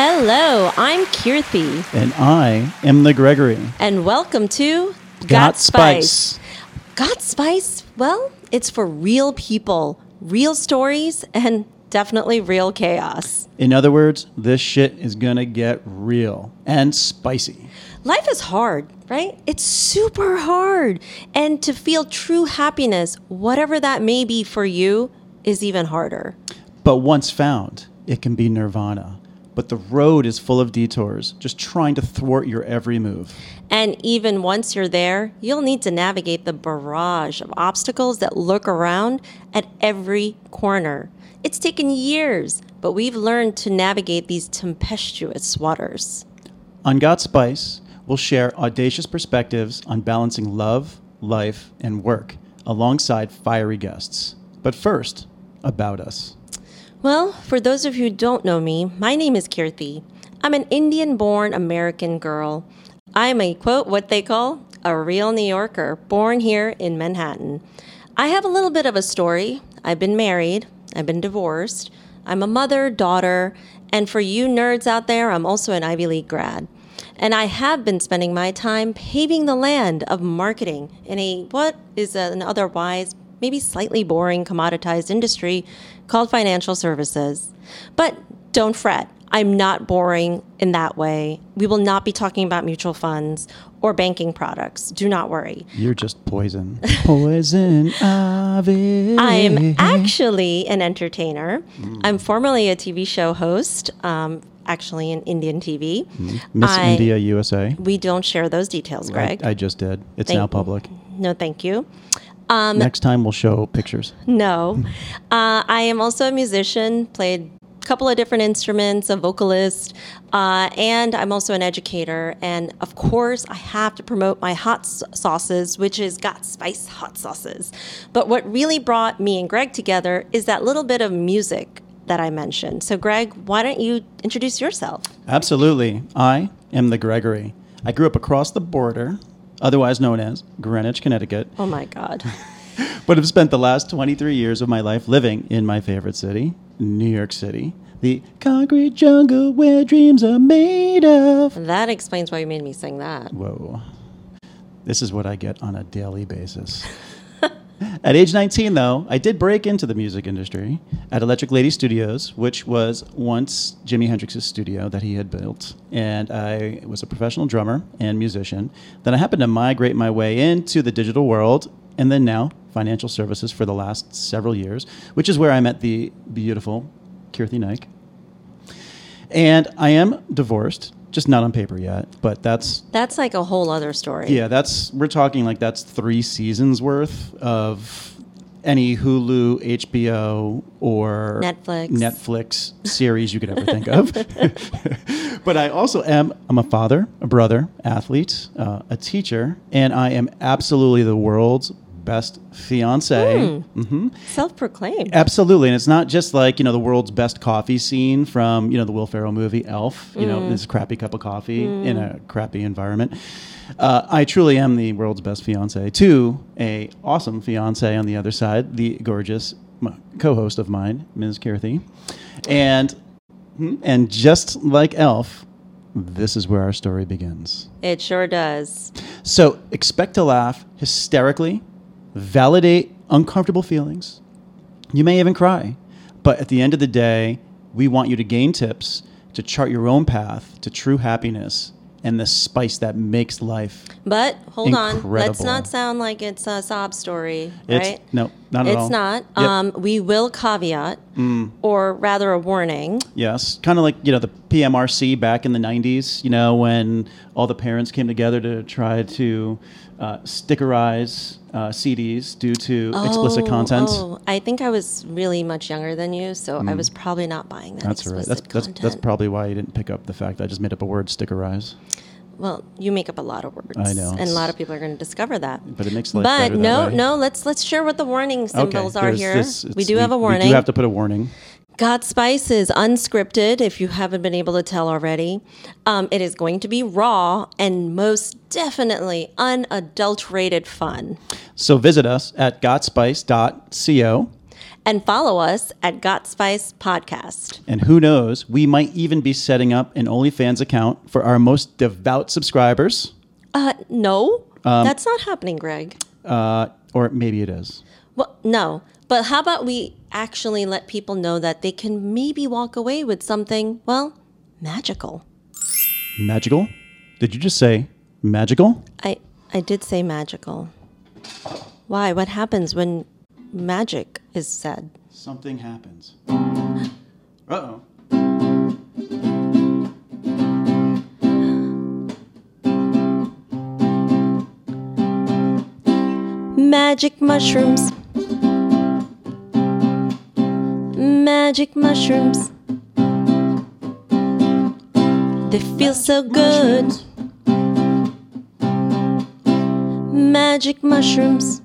Hello, I'm Kirti, And I am the Gregory. and welcome to Got Spice. Got Spice? Well, it's for real people, real stories, and definitely real chaos. In other words, this shit is gonna get real and spicy. Life is hard, right? It's super hard. And to feel true happiness, whatever that may be for you, is even harder. But once found, it can be nirvana. But the road is full of detours, just trying to thwart your every move. And even once you're there, you'll need to navigate the barrage of obstacles that lurk around at every corner. It's taken years, but we've learned to navigate these tempestuous waters. On Got Spice, we'll share audacious perspectives on balancing love, life, and work alongside fiery guests. But first, about us. Well, for those of you who don't know me, my name is Kirti. I'm an Indian born American girl. I'm a quote, what they call a real New Yorker, born here in Manhattan. I have a little bit of a story. I've been married, I've been divorced, I'm a mother, daughter, and for you nerds out there, I'm also an Ivy League grad. And I have been spending my time paving the land of marketing in a what is an otherwise maybe slightly boring commoditized industry called financial services. But don't fret, I'm not boring in that way. We will not be talking about mutual funds or banking products. Do not worry. You're just poison. poison ivy. I am actually an entertainer. I'm formerly a TV show host, um, actually in Indian TV. Miss I- India USA. We don't share those details, I, Greg. I just did. It's Thank- now public. no, thank you. Next time we'll show pictures. No. Uh, I am also a musician, played a couple of different instruments, a vocalist, uh, and I'm also an educator. And of course, I have to promote my hot sauces, which is Got Spice Hot Sauces. But what really brought me and Greg together is that little bit of music that I mentioned. So, Greg, why don't you introduce yourself? Absolutely. I am the Gregory. I grew up across the border, otherwise known as Greenwich, Connecticut, Oh my God. but have spent the last 23 years of my life living in my favorite city, New York City, the concrete jungle where dreams are made of. that explains why you made me sing that. Whoa. This is what I get on a daily basis. At age 19, though, I did break into the music industry at Electric Lady Studios, which was once Jimi Hendrix's studio that he had built. And I was a professional drummer and musician. Then I happened to migrate my way into the digital world and then now financial services for the last several years, which is where I met the beautiful Kirti Naik. And I am divorced, just not on paper yet, but that's That's like a whole other story. yeah, that's we're talking like that's three seasons worth of any Hulu, HBO, or Netflix. Netflix series you could ever think of. but I also am I'm a father, a brother, athlete, uh, a teacher, and I am absolutely the world's best fiance. hmm Self proclaimed. Absolutely, and it's not just like you know the world's best coffee scene from you know the Will Ferrell movie Elf. You know this crappy cup of coffee in a crappy environment. Uh, I truly am the world's best fiance to a awesome fiance on the other side, the gorgeous co-host of mine, Ms. Kirti, and hmm, and just like Elf, this is where our story begins. It sure does. So expect to laugh hysterically, validate uncomfortable feelings. You may even cry. But at the end of the day, we want you to gain tips to chart your own path to true happiness and the spice that makes life. But hold on, let's not sound like it's a sob story, It's right? no, not at it's all. not. Yep. Mm. Um, we will caveat, or rather a warning. Yes, kind of like you know the PMRC back in the '90s. You know when all the parents came together to try to uh, stickerize uh, CDs due to explicit Oh, content. Oh, I think I was really much younger than you, so I was probably not buying that Mm. That's right. explicit That's, that's that's probably why you didn't pick up the fact that I just made up a word, stickerize. Well, you make up a lot of words. I know, and a lot of people are going to discover that. But it makes life But better that no, way. no, let's let's share what the warning symbols are there's here. this- we it's- do have a warning. We do have to put a warning. Got Spice is unscripted, if you haven't been able to tell already. Um, it is going to be raw and most definitely unadulterated fun. So visit us at gotspice.co And follow us at Got Spice Podcast. And who knows, we might even be setting up an OnlyFans account for our most devout subscribers. Uh, no, that's not happening, Greg. Uh, or maybe it is. Well, no. But how about we actually let people know that they can maybe walk away with something, well, magical? Magical? Did you just say magical? I I did say magical. Why? What happens when magic is said? Something happens. Uh oh. Magic mushrooms. Magic mushrooms. They feel so good. Magic mushrooms.